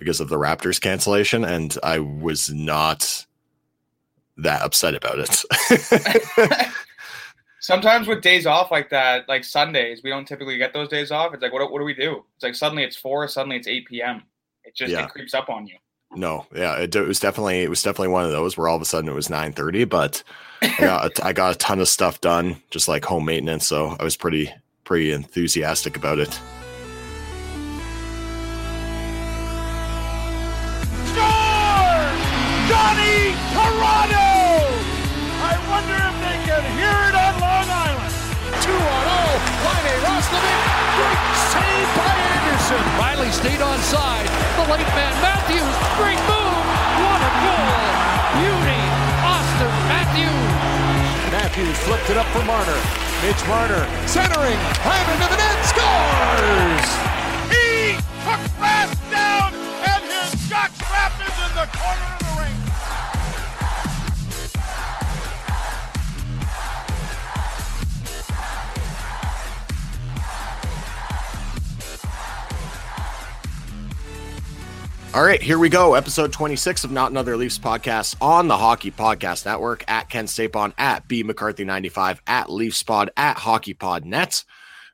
because of the Raptors cancellation, and I was not that upset about it. Sometimes with days off like that, like Sundays, we don't typically get those days off. It's like, what, what do we do? It's like suddenly it's four, suddenly it's eight p.m. It just Yeah. it creeps up on you. no, yeah, it, it was definitely it was definitely one of those where all of a sudden it was nine thirty, but I got a- I got a ton of stuff done, just like home maintenance, so I was pretty pretty enthusiastic about it. Johnny Toronto! I wonder if they can hear it on Long Island. 2 on 0. Line Roslovic. Great save by Anderson. Riley stayed on side. The late man Matthews. Great move. What a goal. Beauty. Auston Matthews. Matthews flipped it up for Marner. Mitch Marner centering. Hyman to the net. Scores! He took fast down and his shot trap is in the corner of the ring. All right, here we go. Episode 26 of Not Another Leafs podcast on the Hockey Podcast Network at Ken Stapon, at B McCarthy95, at LeafSpod, at Hockey Pod HockeyPodNet.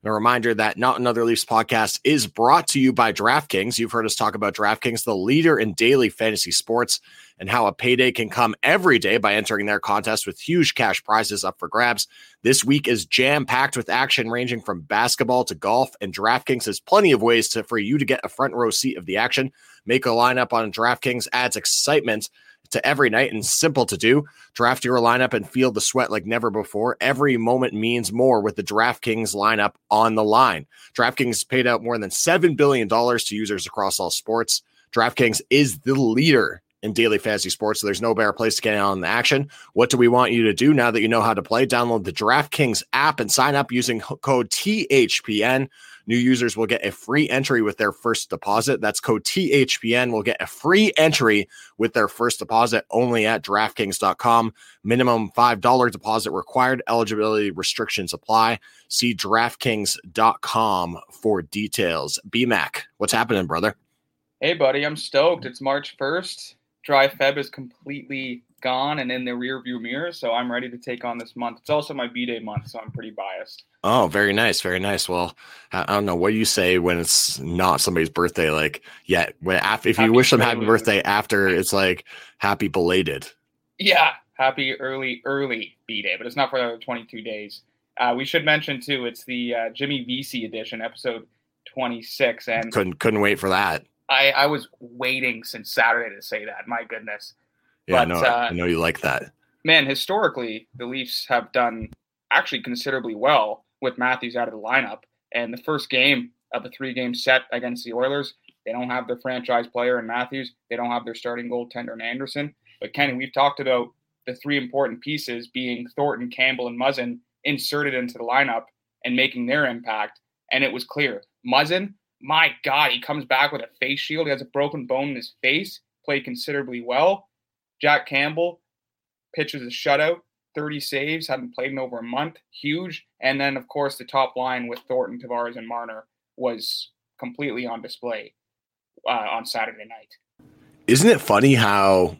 A reminder that Not Another Leafs podcast is brought to you by DraftKings. You've heard us talk about DraftKings, the leader in daily fantasy sports, and how a payday can come every day by entering their contest with huge cash prizes up for grabs. This week is jam packed with action ranging from basketball to golf, and DraftKings has plenty of ways to, for you to get a front row seat of the action. Make a lineup on DraftKings adds excitement to every night and simple to do. Draft your lineup and feel the sweat like never before. Every moment means more with the DraftKings lineup on the line. DraftKings paid out more than $7 billion to users across all sports. DraftKings is the leader in daily fantasy sports, so there's no better place to get on the action. What do we want you to do now that you know how to play? Download the DraftKings app and sign up using code THPN. New users will get a free entry with their first deposit. That's code THPN will get a free entry with their first deposit only at DraftKings.com. Minimum $5 deposit required. Eligibility restrictions apply. See DraftKings.com for details. BMAC, what's happening, brother? Hey, buddy, I'm stoked. It's March 1st. Dry Feb is completely gone and in the rearview mirror, so I'm ready to take on this month. It's also my B Day month, so I'm pretty biased. Oh, very nice, very nice. Well, I don't know what do you say when it's not somebody's birthday. Like, yeah, when after if you wish them happy birthday after, it's like happy belated. Yeah, happy early, early B Day, but it's not for another 22 days. Uh, we should mention too, it's the uh, Jimmy Vesey edition, episode 26, and Couldn't couldn't wait for that. I, I was waiting since Saturday to say that. My goodness, Yeah, But, I know. uh, I know you like that. man, historically, the Leafs have done actually considerably well with Matthews out of the lineup. And the first game of a three-game set against the Oilers, they don't have their franchise player in Matthews. They don't have their starting goaltender in Anderson. But Kenny, we've talked about the three important pieces being Thornton, Campbell, and Muzzin inserted into the lineup and making their impact. And it was clear. Muzzin, my God, he comes back with a face shield. He has a broken bone in his face. Played considerably well. Jack Campbell pitches a shutout, 30 saves, hadn't played in over a month, huge. And then, of course, the top line with Thornton, Tavares, and Marner was completely on display uh, on Saturday night. Isn't it funny how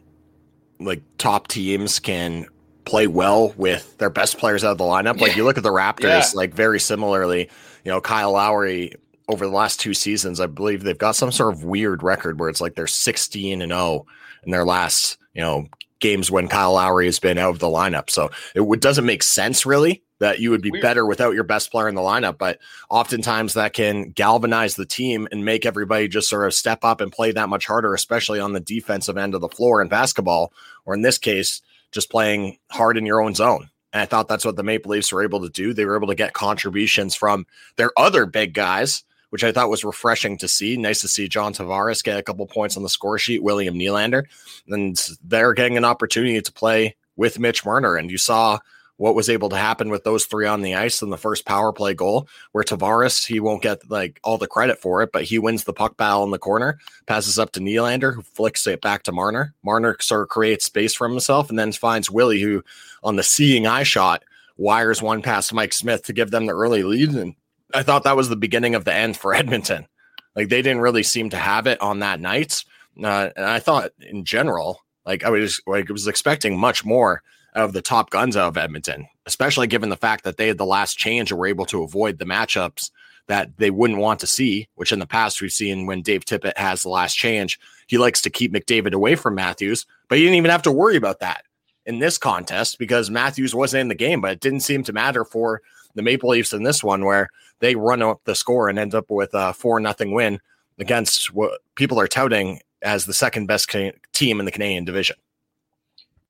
like top teams can play well with their best players out of the lineup. Like you look at the Raptors, Yeah. like very similarly, you know, Kyle Lowry over the last two seasons, I believe they've got some sort of weird record where it's like they're 16 and 0 in their last, you know, games when Kyle Lowry has been out of the lineup. So it would, doesn't make sense really that you would be Weird. better without your best player in the lineup, but oftentimes that can galvanize the team and make everybody just sort of step up and play that much harder, especially on the defensive end of the floor in basketball, or in this case, just playing hard in your own zone. And I thought that's what the Maple Leafs were able to do. They were able to get contributions from their other big guys, which I thought was refreshing to see. Nice to see John Tavares get a couple points on the score sheet, William Nylander, and they're getting an opportunity to play with Mitch Marner. And you saw what was able to happen with those three on the ice in the first power play goal, where Tavares, he won't get like all the credit for it, but he wins the puck battle in the corner, passes up to Nylander, who flicks it back to Marner. Marner sort of creates space for himself and then finds Willie, who on the seeing eye shot wires one past Mike Smith to give them the early lead. And I thought that was the beginning of the end for Edmonton. Like they didn't really seem to have it on that night. Uh, and I thought in general, like I was like I was expecting much more of the top guns out of Edmonton, especially given the fact that they had the last change and were able to avoid the matchups that they wouldn't want to see, which in the past we've seen when Dave Tippett has the last change, he likes to keep McDavid away from Matthews, but he didn't even have to worry about that in this contest because Matthews wasn't in the game, but it didn't seem to matter for the Maple Leafs in this one where they run up the score and end up with a four nothing win against what people are touting as the second best Can- team in the Canadian division.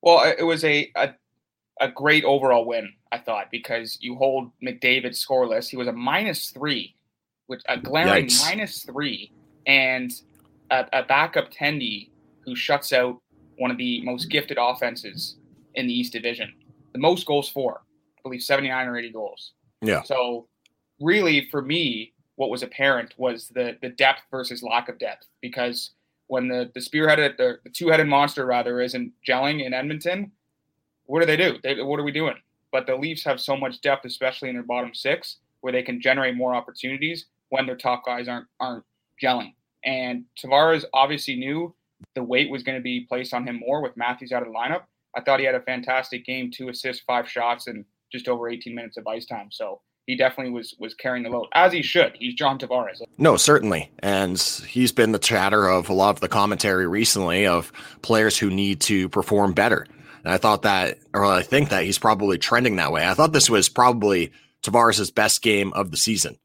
Well, it was a, a a great overall win, I thought, because you hold McDavid scoreless. He was a minus three, which a glaring minus three, and a, a backup Tendy who shuts out one of the most gifted offenses in the East Division. The most goals for, I believe, seventy nine or eighty goals. Yeah. So, really, for me, what was apparent was the the depth versus lack of depth. Because when the the spearheaded, the, the two headed monster rather, isn't gelling in Edmonton, what do they do? They, what are we doing? But the Leafs have so much depth, especially in their bottom six, where they can generate more opportunities when their top guys aren't aren't gelling. And Tavares obviously knew the weight was going to be placed on him more with Matthews out of the lineup. I thought he had a fantastic game, two assists, five shots, and just over 18 minutes of ice time. So he definitely was was carrying the load as he should. He's John Tavares. No, certainly. And he's been the chatter of a lot of the commentary recently of players who need to perform better. And I thought that, or I think that he's probably trending that way. I thought this was probably Tavares' best game of the season.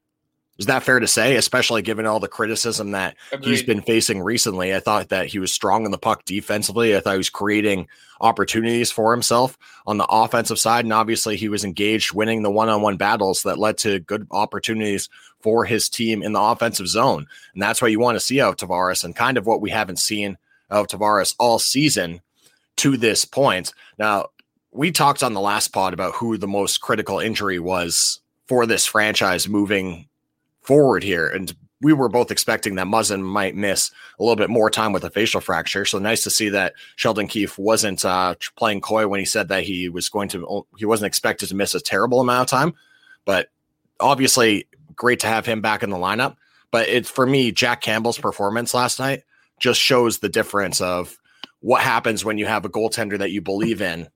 Is that fair to say, especially given all the criticism that he's been facing recently? I thought that he was strong in the puck defensively. I thought he was creating opportunities for himself on the offensive side. And obviously, he was engaged winning the one on one battles that led to good opportunities for his team in the offensive zone. And that's what you want to see out of Tavares and kind of what we haven't seen of Tavares all season to this point. Now, we talked on the last pod about who the most critical injury was for this franchise moving forward here. And we were both expecting that Muzzin might miss a little bit more time with a facial fracture. So nice to see that Sheldon Keefe wasn't uh, playing coy when he said that he was going to, he wasn't expected to miss a terrible amount of time. But obviously, great to have him back in the lineup. But it's for me, Jack Campbell's performance last night just shows the difference of what happens when you have a goaltender that you believe in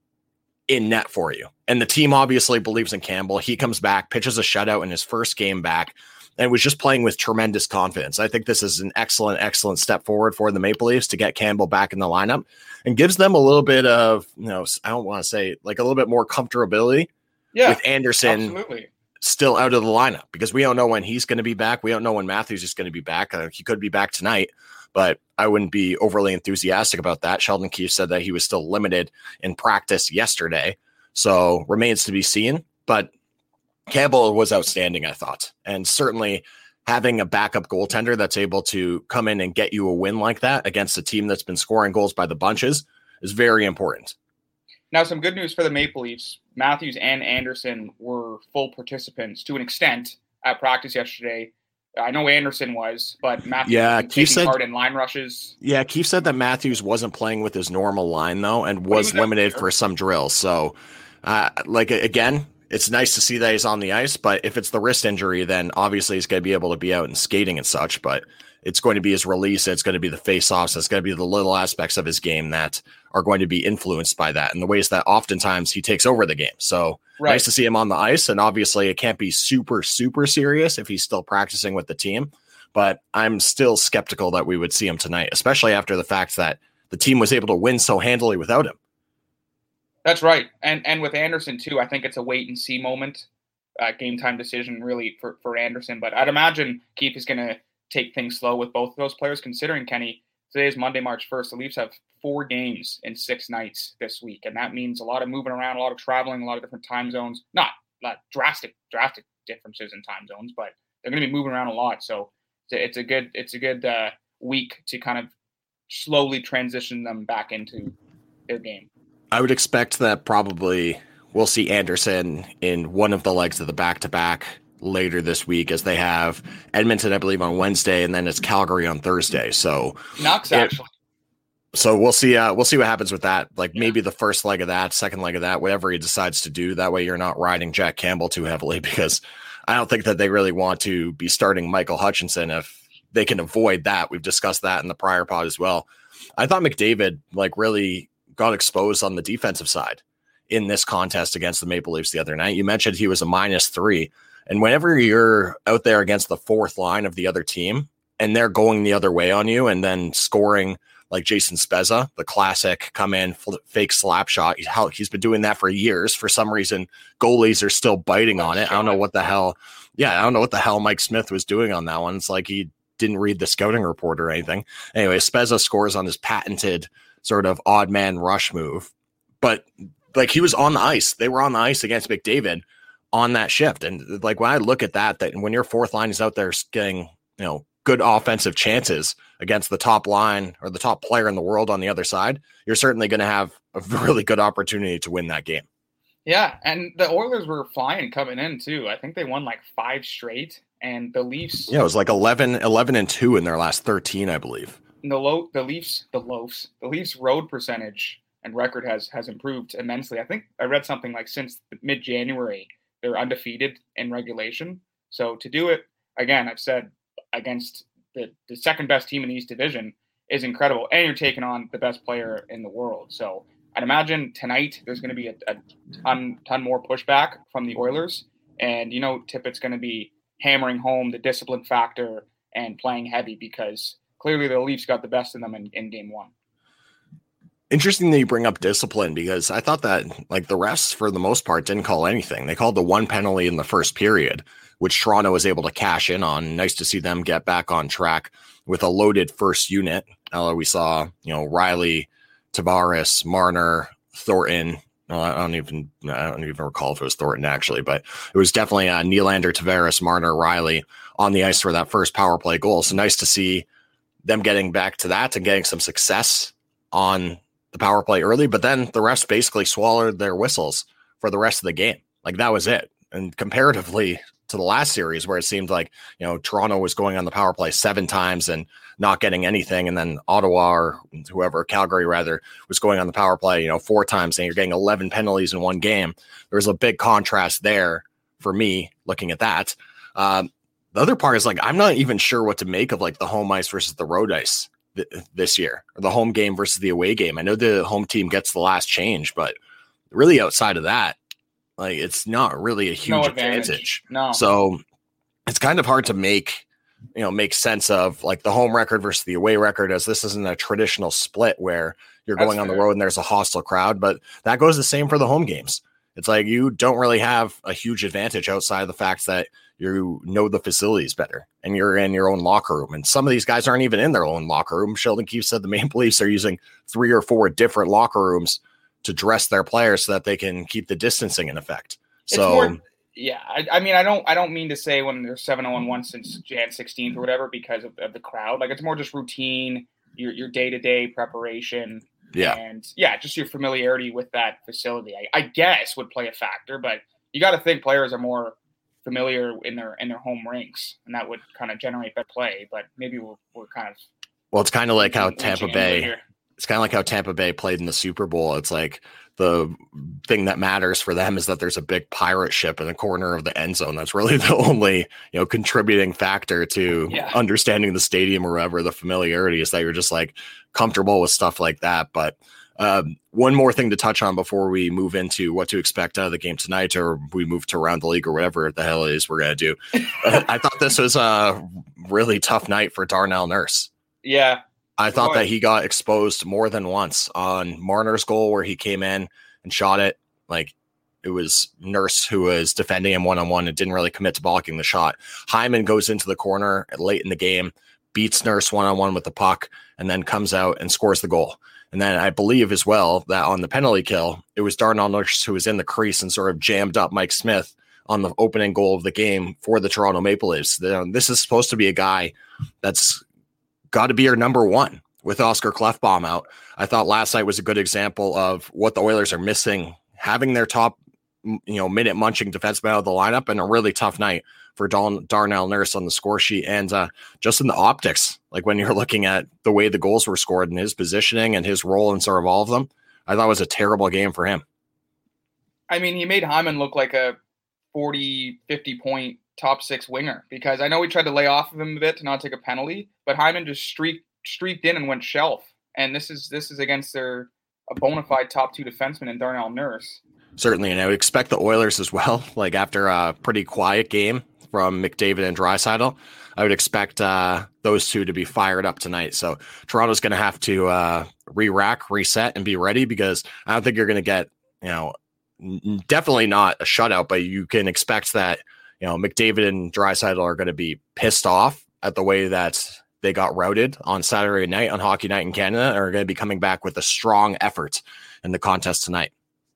in net for you. And the team obviously believes in Campbell. He comes back, pitches a shutout in his first game back, and was just playing with tremendous confidence. I think this is an excellent, excellent step forward for the Maple Leafs to get Campbell back in the lineup and gives them a little bit of, you know, I don't want to say like a little bit more comfortability Yeah, with Anderson absolutely. still out of the lineup because we don't know when he's going to be back. We don't know when Matthews is going to be back. Uh, he could be back tonight, but I wouldn't be overly enthusiastic about that. Sheldon Keefe said that he was still limited in practice yesterday. So remains to be seen. But Campbell was outstanding, I thought. And certainly having a backup goaltender that's able to come in and get you a win like that against a team that's been scoring goals by the bunches is very important. Now, some good news for the Maple Leafs. Matthews and Anderson were full participants to an extent at practice yesterday. I know Anderson was, but Matthews Yeah, Keith said- part in line rushes. Yeah, Keefe said that Matthews wasn't playing with his normal line though, and was was limited for some drills. So, uh, like again, it's nice to see that he's on the ice. But if it's the wrist injury, then obviously he's going to be able to be out and skating and such. But it's going to be his release. It's going to be the face offs. It's going to be the little aspects of his game that are going to be influenced by that and the ways that oftentimes he takes over the game. So right. nice to see him on the ice. And obviously, it can't be super, super serious if he's still practicing with the team. But I'm still skeptical that we would see him tonight, especially after the fact that the team was able to win so handily without him. That's right, and and with Anderson too, I think it's a wait and see moment, uh, game time decision really for for Anderson. But I'd imagine Keefe is going to take things slow with both of those players. Considering Kenny, today is Monday, March first. The Leafs have four games in six nights this week, and that means a lot of moving around, a lot of traveling, a lot of different time zones. Not not drastic drastic differences in time zones, but they're going to be moving around a lot. So it's a good it's a good uh, week to kind of slowly transition them back into their game. I would expect that probably we'll see Anderson in one of the legs of the back to back later this week as they have Edmonton, I believe, on Wednesday, and then it's Calgary on Thursday. So Knox actually. So we'll see. Uh, we'll see what happens with that. Like yeah. maybe the first leg of that, second leg of that, whatever he decides to do. That way, you're not riding Jack Campbell too heavily because I don't think that they really want to be starting Michael Hutchinson if they can avoid that. We've discussed that in the prior pod as well. I thought McDavid like really got exposed on the defensive side in this contest against the Maple Leafs the other night. You mentioned he was a minus three. And whenever you're out there against the fourth line of the other team and they're going the other way on you and then scoring like Jason Spezza, the classic come in fl- fake slap shot. How he's been doing that for years. For some reason, goalies are still biting on it. I don't know what the hell. Yeah, I don't know what the hell Mike Smith was doing on that one. It's like he didn't read the scouting report or anything. Anyway, Spezza scores on his patented sort of odd man rush move. But like he was on the ice. They were on the ice against McDavid on that shift. And like when I look at that, that when your fourth line is out there getting, you know, good offensive chances against the top line or the top player in the world on the other side, you're certainly going to have a really good opportunity to win that game. Yeah, and the Oilers were flying coming in too. I think they won like five straight, and the Leafs. Yeah, it was like 11, 11 and two in their last thirteen, I believe the low the Leafs the loafs the Leafs road percentage and record has has improved immensely. I think I read something like since mid January they're undefeated in regulation. So to do it again, I've said against the, the second best team in the East Division is incredible, and you're taking on the best player in the world. So I'd imagine tonight there's going to be a, a ton ton more pushback from the Oilers, and you know Tippett's going to be hammering home the discipline factor and playing heavy because clearly the Leafs got the best of them in, in game one. Interesting that you bring up discipline because I thought that like the refs for the most part didn't call anything. They called the one penalty in the first period, which Toronto was able to cash in on. Nice to see them get back on track with a loaded first unit. We saw, you know, Riley, Tavares, Marner, Thornton. I don't even I don't even recall if it was Thornton actually, but it was definitely uh, Nylander, Tavares, Marner, Riley on the ice for that first power play goal. So nice to see them getting back to that and getting some success on the power play early, but then the refs basically swallowed their whistles for the rest of the game. Like that was it. And comparatively to the last series, where it seemed like you know Toronto was going on the power play seven times and not getting anything, and then Ottawa or whoever Calgary rather was going on the power play, you know, four times, and you're getting 11 penalties in one game. There was a big contrast there for me looking at that. Um, the other part is like I'm not even sure what to make of like the home ice versus the road ice th- this year, or the home game versus the away game. I know the home team gets the last change, but really outside of that, like it's not really a huge no advantage. advantage. No. So it's kind of hard to make you know make sense of like the home record versus the away record as this isn't a traditional split where you're That's going on fair. the road and there's a hostile crowd, but that goes the same for the home games. It's like you don't really have a huge advantage outside of the fact that you know the facilities better and you're in your own locker room. And some of these guys aren't even in their own locker room. Sheldon Keefe said the Maple Leafs are using three or four different locker rooms to dress their players so that they can keep the distancing in effect. So more, yeah, I, I, mean, I don't, I don't mean to say when they're seven oh one since Jan 16th or whatever because of, of, the crowd. Like it's more just routine, your your day to day preparation. Yeah, and yeah, just your familiarity with that facility. I, I guess would play a factor, but you got to think players are more familiar in their in their home rinks, and that would kind of generate better play. But maybe we're, we're kind of well, it's kind of like how Tampa Bay. it's kind of like how Tampa Bay played in the Super Bowl. It's like the thing that matters for them is that there's a big pirate ship in the corner of the end zone. That's really the only, you know, contributing factor to Yeah. understanding the stadium or whatever. The familiarity is that you're just like comfortable with stuff like that. But um, one more thing to touch on before we move into what to expect out of the game tonight, or we move to around the league or whatever the hell it is we're going to do. Uh, I thought this was a really tough night for Darnell Nurse. Yeah, I thought that he got exposed more than once on Marner's goal where he came in and shot it. Like it was Nurse who was defending him one on one and didn't really commit to blocking the shot. Hyman goes into the corner late in the game, beats Nurse one on one with the puck, and then comes out and scores the goal. And then I believe as well that on the penalty kill, it was Darnell Nurse who was in the crease and sort of jammed up Mike Smith on the opening goal of the game for the Toronto Maple Leafs. This is supposed to be a guy that's got to be your number one with Oscar Klefbom out. I thought last night was a good example of what the Oilers are missing, having their top, you know, minute munching defenseman out of the lineup, and a really tough night for Don, Darnell Nurse on the score sheet, and uh, just in the optics, like when you're looking at the way the goals were scored and his positioning and his role in sort of all of them, I thought it was a terrible game for him. I mean, he made Hyman look like a 40, 50 point top six winger because I know we tried to lay off of him a bit to not take a penalty, but Hyman just streaked streaked in and went shelf. And this is this is against their a bona fide top two defenseman in Darnell Nurse. Certainly, and I would expect the Oilers as well. Like after a pretty quiet game from McDavid and Draisaitl, I would expect uh, those two to be fired up tonight. So Toronto's going to have to uh, re-rack, reset, and be ready because I don't think you're going to get, you know, n- definitely not a shutout, but you can expect that, you know, McDavid and Draisaitl are going to be pissed off at the way that they got routed on Saturday night on Hockey Night in Canada, and are going to be coming back with a strong effort in the contest tonight.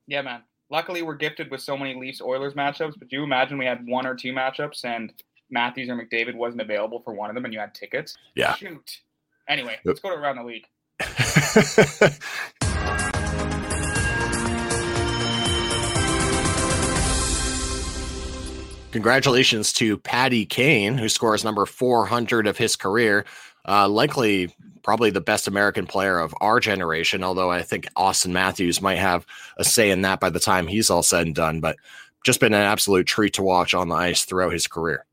Yeah, man. Luckily, we're gifted with so many Leafs Oilers matchups. But do you imagine we had one or two matchups and Matthews or McDavid wasn't available for one of them, and you had tickets? Yeah. Shoot. Anyway, let's go to around the league. Congratulations to Patty Kane, who scores number 400 of his career. Uh, likely, probably the best American player of our generation, although I think Auston Matthews might have a say in that by the time he's all said and done. But just been an absolute treat to watch on the ice throughout his career.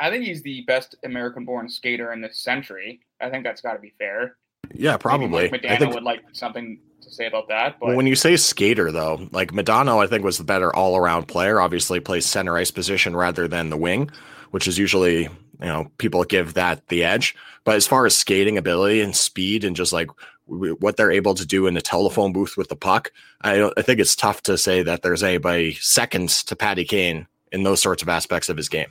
I think he's the best American-born skater in this century. I think that's got to be fair. Yeah, Maybe probably. Mike I think would like something to say about that, but when you say skater, though, like Modano, I think was the better all around player. Obviously, plays center ice position rather than the wing, which is usually, you know, people give that the edge. But as far as skating ability and speed and just like w- what they're able to do in the telephone booth with the puck, I, don't- I think it's tough to say that there's anybody seconds to Patty Kane in those sorts of aspects of his game.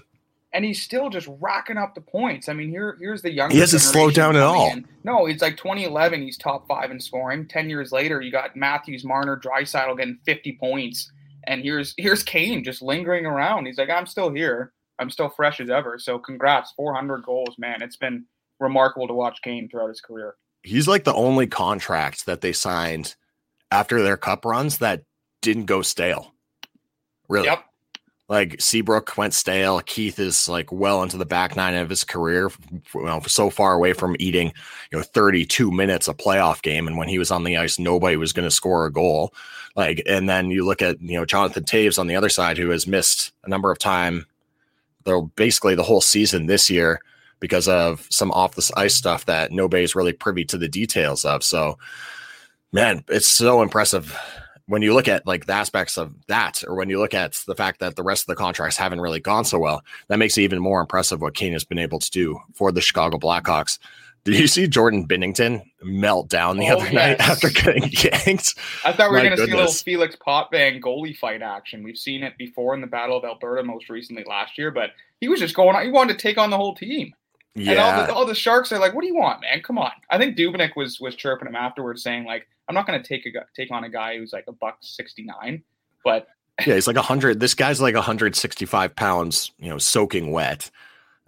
and he's still just racking up the points. I mean, here here's the young. He hasn't slowed down at all. No, it's like 2011. He's top five in scoring. Ten years later, you got Matthews, Marner, Draisaitl getting 50 points, and here's here's Kane just lingering around. He's like, I'm still here. I'm still fresh as ever. So congrats, 400 goals, man. It's been remarkable to watch Kane throughout his career. He's like the only contract that they signed after their cup runs that didn't go stale. Really. Yep. like Seabrook went stale. Keith is like well into the back nine of his career, know, so far away from eating, you know, 32 minutes a playoff game. And when he was on the ice, nobody was going to score a goal. Like, and then you look at, you know, Jonathan Toews on the other side, who has missed a number of time, though basically the whole season this year because of some off the ice stuff that nobody's really privy to the details of. So, man, it's so impressive when you look at like the aspects of that, or when you look at the fact that the rest of the contracts haven't really gone so well, that makes it even more impressive what Kane has been able to do for the Chicago Blackhawks. Did you see Jordan Binnington melt down the Oh, other night after getting yanked? I thought we were going to see a little. Felix Potvin goalie fight action. We've seen it before in the Battle of Alberta, most recently last year, but he was just going on. He wanted to take on the whole team. And all Yeah, the, all the Sharks are like, "What do you want, man? Come on!" I think Dubnyk was was chirping him afterwards, saying like, "I'm not going to take a take on a guy who's like a buck sixty nine, but yeah, he's like a hundred. This guy's like 165 pounds, you know, soaking wet.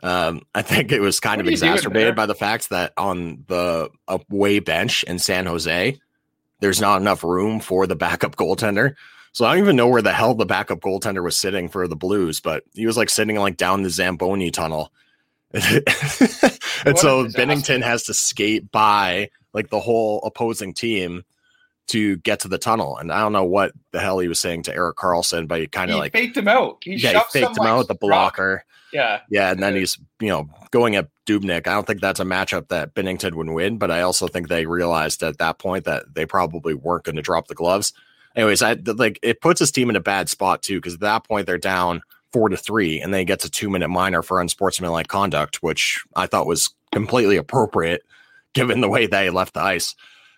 Um, I think it was kind What of are you doing exacerbated by the fact that on the away bench in San Jose, there's not enough room for the backup goaltender. So I don't even know where the hell the backup goaltender was sitting for the Blues, but he was like sitting like down the Zamboni tunnel. and so. Binnington has to skate by like the whole opposing team to get to the tunnel. And I don't know what the hell he was saying to Erik Karlsson, but he kind of like faked him out. He yeah, he faked him like, out the rock- blocker. Yeah. Yeah, and then he's you know going at Dubnyk. I don't think that's a matchup that Binnington would win, but I also think they realized at that point that they probably weren't going to drop the gloves. Anyways, I like it puts his team in a bad spot too because at that point they're down four to three, and then he gets a two minute minor for unsportsmanlike conduct, which I thought was completely appropriate given the way they left the ice.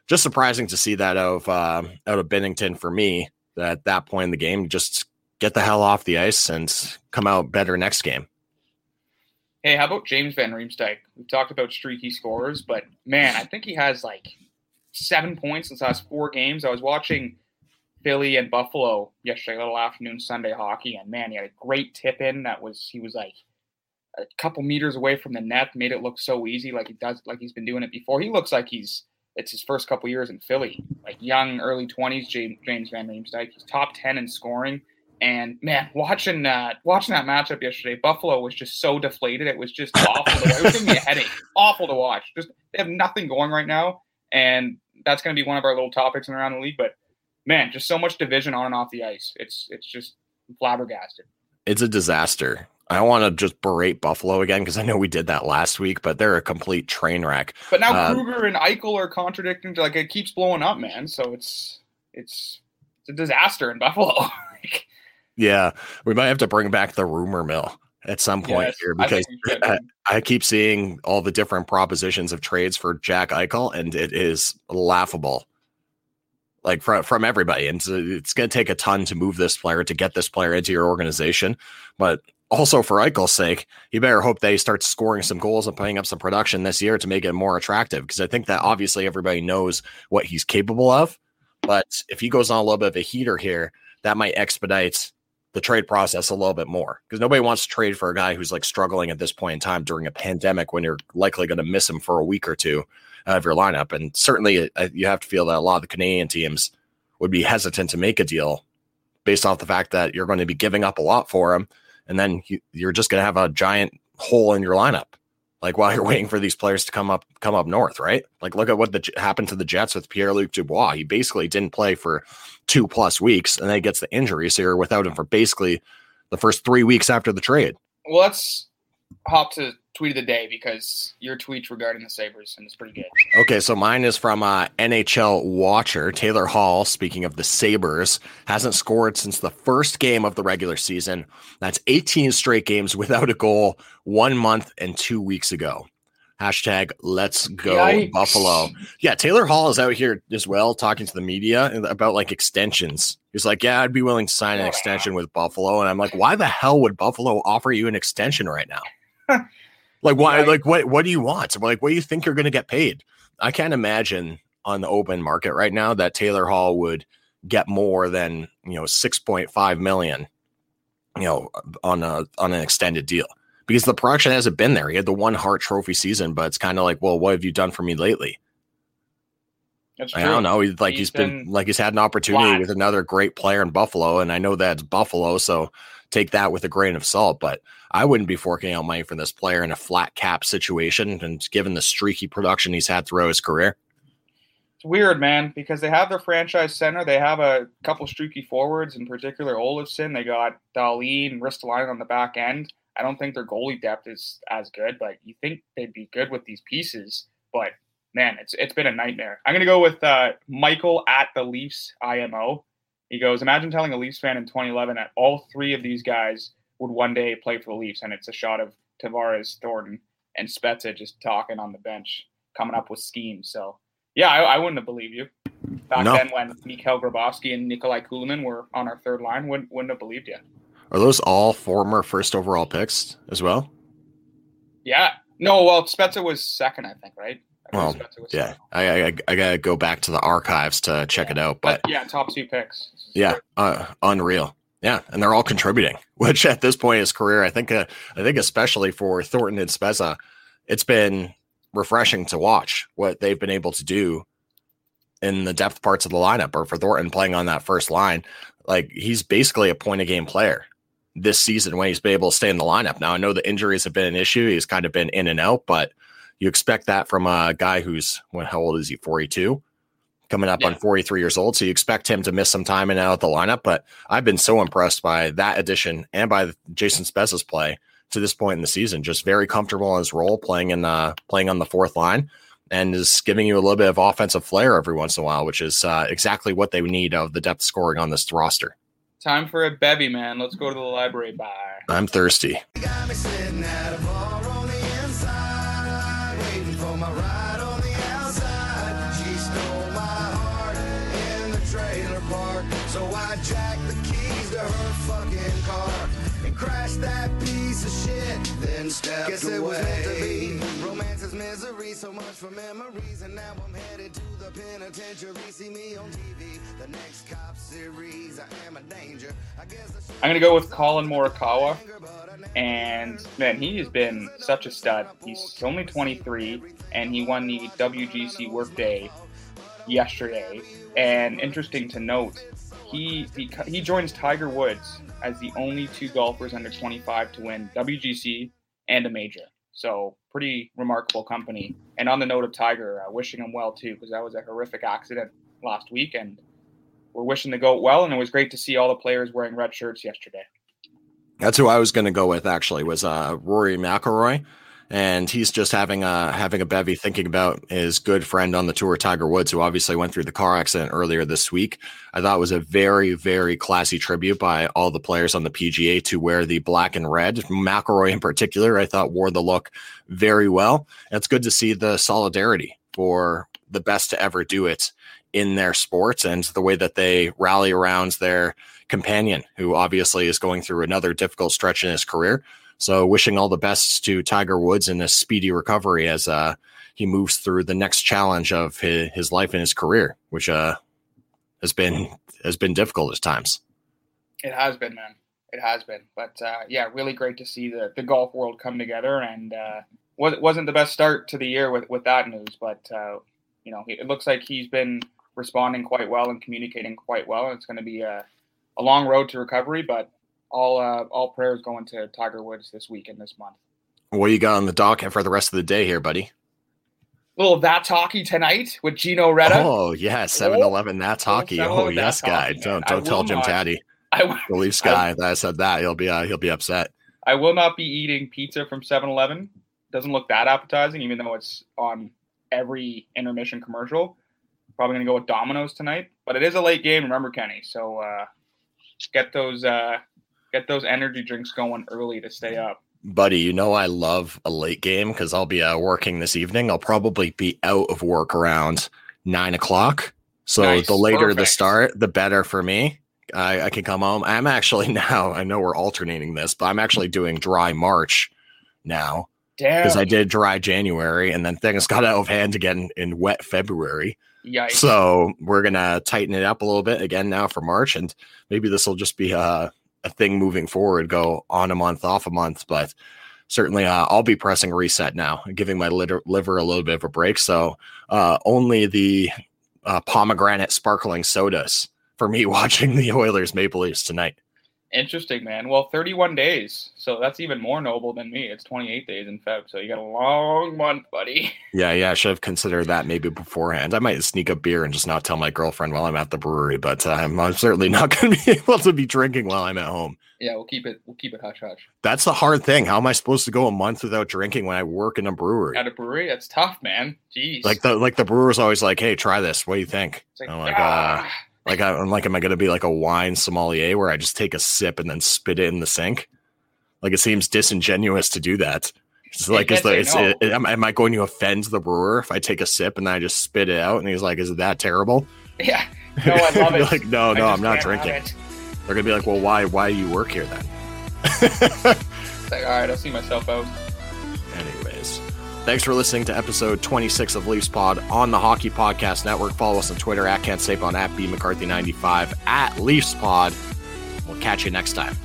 Just surprising to see that out of uh, out of Binnington for me. At that point in the game, just get the hell off the ice and come out better next game. Hey, how about James Van Riemsdyk? We've talked about streaky scorers, but man, I think he has like seven points in the last four games. I was watching Philly and Buffalo yesterday, little afternoon Sunday hockey, and man, he had a great tip in that was he was like a couple meters away from the net, made it look so easy, like he does, like he's been doing it before. He looks like he's it's his first couple years in Philly, like young, early twenties. James, James Van Riemsdyk, he's top ten in scoring. And man, watching that watching that matchup yesterday, Buffalo was just so deflated. It was just awful. To watch. It was giving me a headache. Awful to watch. Just they have nothing going right now, and that's going to be one of our little topics in around the league. But man, just so much division on and off the ice. It's it's just flabbergasted. it's a disaster. I don't want to just berate Buffalo again because I know we did that last week, but they're a complete train wreck. But now Uh, Krueger and Eichel are contradicting. Like it keeps blowing up, man. So it's it's it's a disaster in Buffalo. Yeah, we might have to bring back the rumor mill at some point Yes, here because should. I, I keep seeing all the different propositions of trades for Jack Eichel, and it is laughable. Like from from everybody, and so it's going to take a ton to move this player to get this player into your organization, but also for Eichel's sake, you better hope that he starts scoring some goals and putting up some production this year to make it more attractive. Because I think that obviously everybody knows what he's capable of, but if he goes on a little bit of a heater here, that might expedite the trade process a little bit more because nobody wants to trade for a guy who's like struggling at this point in time during a pandemic when you're likely going to miss him for a week or two out of your lineup. And certainly, uh, you have to feel that a lot of the Canadian teams would be hesitant to make a deal based off the fact that you're going to be giving up a lot for him, and then you, you're just going to have a giant hole in your lineup. Like while you're waiting for these players to come up, come up north, right? Like look at what the, happened to the Jets with Pierre Luc Dubois. He basically didn't play for two plus weeks, and then he gets the injury, so you're without him for basically the first three weeks after the trade. well, let's hop to tweet of the day because your tweets regarding the Sabres and it's pretty good. Okay, so mine is from uh, NHL Watcher Taylor Hall. Speaking of the Sabres, hasn't scored since the first game of the regular season. That's 18 straight games without a goal, one month and two weeks ago. Hashtag Let's Go Yikes. Buffalo. Yeah, Taylor Hall is out here as well talking to the media about like extensions. He's like, "Yeah, I'd be willing to sign an extension with Buffalo," and I'm like, "Why the hell would Buffalo offer you an extension right now?" Like why? Like what? What do you want? I'm like, what do you think you're going to get paid? I can't imagine on the open market right now that Taylor Hall would get more than you know six point five million, you know, on a on an extended deal because the production hasn't been there. He had the one Hart Trophy season, but it's kind of like, well, what have you done for me lately? That's I don't know. He's like He's he's been, been like he's had an opportunity with another great player in Buffalo, and I know that's Buffalo, so take that with a grain of salt. But I wouldn't be forking out money for this player in a flat cap situation, and given the streaky production he's had throughout his career. It's weird, man, because they have their franchise center. They have a couple streaky forwards, in particular Olofsson. They got Dali and Ristolainen on the back end. I don't think their goalie depth is as good, but you think they'd be good with these pieces. But man, it's it's been a nightmare. I'm gonna go with uh, Michael at the Leafs IMO. He goes, imagine telling a Leafs fan in 2011 that all three of these guys would one day play for the Leafs, and it's a shot of Tavares, Thornton, and Spezza just talking on the bench, coming up with schemes. So yeah, I, I wouldn't have believed you back No. then when Mikhail Grabovski and Nikolai Kulemin were on our third line. Wouldn't wouldn't have believed you. Are those all former first overall picks as well? Yeah, no, well, Spezza was second, I think, right? I Well, Yeah. I, I I gotta go back to the archives to check it out, but but yeah, top two picks. Yeah, uh, unreal. Yeah, and they're all contributing. Which at this point in his career, I think, uh, I think especially for Thornton and Spezza, it's been refreshing to watch what they've been able to do in the depth parts of the lineup. Or for Thornton playing on that first line, like he's basically a point a game player this season when he's been able to stay in the lineup. Now I know the injuries have been an issue; he's kind of been in and out, but You expect that from a guy who's when how old is he? 42, coming up Yeah. on 43 years old. So you expect him to miss some time in and out of the lineup. But I've been so impressed by that addition and by Jason Spezza's play to this point in the season. Just very comfortable in his role, playing in the playing on the fourth line, and is giving you a little bit of offensive flair every once in a while, which is uh, exactly what they need of the depth scoring on this roster. Time for a bevy, man. Let's go to the library bar. I'm thirsty. Got me sitting at a bar on the inside, waiting for my ride on the outside. She stole my heart in the trailer park, so I jacked the keys to her fucking car and crashed that piece of shit. Then stepped Guess away. Misery, so much for memories, and now I'm headed to the penitentiary. See me on TV, the next cop series. I am a danger. I guess I I'm gonna go with Collin Morikawa, and man, he has been such a stud. He's only 23, and he won the WGC Workday yesterday. And interesting to note, he he joins Tiger Woods as the only two golfers under 25 to win WGC and a major. So pretty remarkable company. And on the note of Tiger, uh, wishing him well too, because that was a horrific accident last week, and we're wishing the goat well. And it was great to see all the players wearing red shirts yesterday. That's who I was going to go with. Actually, was uh, Rory McIlroy, and he's just having a having a bevy, thinking about his good friend on the tour, Tiger Woods, who obviously went through the car accident earlier this week. I thought it was a very very classy tribute by all the players on the PGA to wear the black and red. McIlroy in particular, I thought wore the look very well. It's good to see the solidarity for the best to ever do it in their sports and the way that they rally around their companion, who obviously is going through another difficult stretch in his career. So, wishing all the best to Tiger Woods in a speedy recovery as uh, he moves through the next challenge of his, his life and his career, which uh, has been has been difficult at times. It has been, man. It has been. But uh, yeah, really great to see the, the golf world come together. And uh, was, wasn't the best start to the year with, with that news, but uh, you know, it looks like he's been responding quite well and communicating quite well. And it's going to be a, a long road to recovery, but all uh, all prayers going to Tiger Woods this week and this month. What you got on the docket for the rest of the day here, buddy? Little that's hockey tonight with Gino Reda. Oh yeah, 7-Eleven. That's Oh, hockey. 7-Eleven, Oh yes, guy. hockey. Don't don't tell Jim not- Taddy, I, w- the Leafs guy, that I said that. He'll be uh, he'll be upset. I will not be eating pizza from 7-Eleven. Doesn't look that appetizing, even though it's on every intermission commercial. Probably gonna go with Domino's tonight, but it is a late game. Remember, Kenny. So uh, get those uh, get those energy drinks going early to stay up. Buddy, you know I love a late game because I'll be uh, working this evening. I'll probably be out of work around nine o'clock. So Nice, the later the start, the better for me. I, I can come home. I'm actually now. I know we're alternating this, but I'm actually doing dry March now because I did dry January, and then things got out of hand again in wet February. Yikes. So we're gonna tighten it up a little bit again now for March, and maybe this will just be a, a thing moving forward. Go on a month, off a month, but certainly uh, I'll be pressing reset now giving my liver, liver a little bit of a break. So uh, only the uh, pomegranate sparkling sodas for me watching the Oilers Maple Leafs tonight. Interesting, man. Well, 31 days, so that's even more noble than me. It's 28 days in Feb, so you got a long month, buddy. Yeah, yeah, I should have considered that maybe beforehand. I might sneak a beer and just not tell my girlfriend while I'm at the brewery, but um, I'm certainly not going to be able to be drinking while I'm at home. Yeah, we'll keep it. We'll keep it hush hush. That's the hard thing. How am I supposed to go a month without drinking when I work in a brewery? At a brewery, that's tough, man. Jeez. Like the like the brewer's always like, "Hey, try this. What do you think?" It's like, I'm like, ah. uh, like I, I'm like, am I going to be like a wine sommelier where I just take a sip and then spit it in the sink? Like it seems disingenuous to do that. It's like, is the, it's, it, am, am I going to offend the brewer if I take a sip and then I just spit it out? And he's like, "Is it that terrible?" yeah. No, I love it. like, no, no, I'm not drinking. it. They're gonna be like, "Well, why? Why do you work here then?" It's like, all right, I'll see myself out. Thanks for listening to episode 26 of Leafs Pod on the Hockey Podcast Network. Follow us on Twitter at Kent Sapon, at B McCarthy95, at Leafs Pod. We'll catch you next time.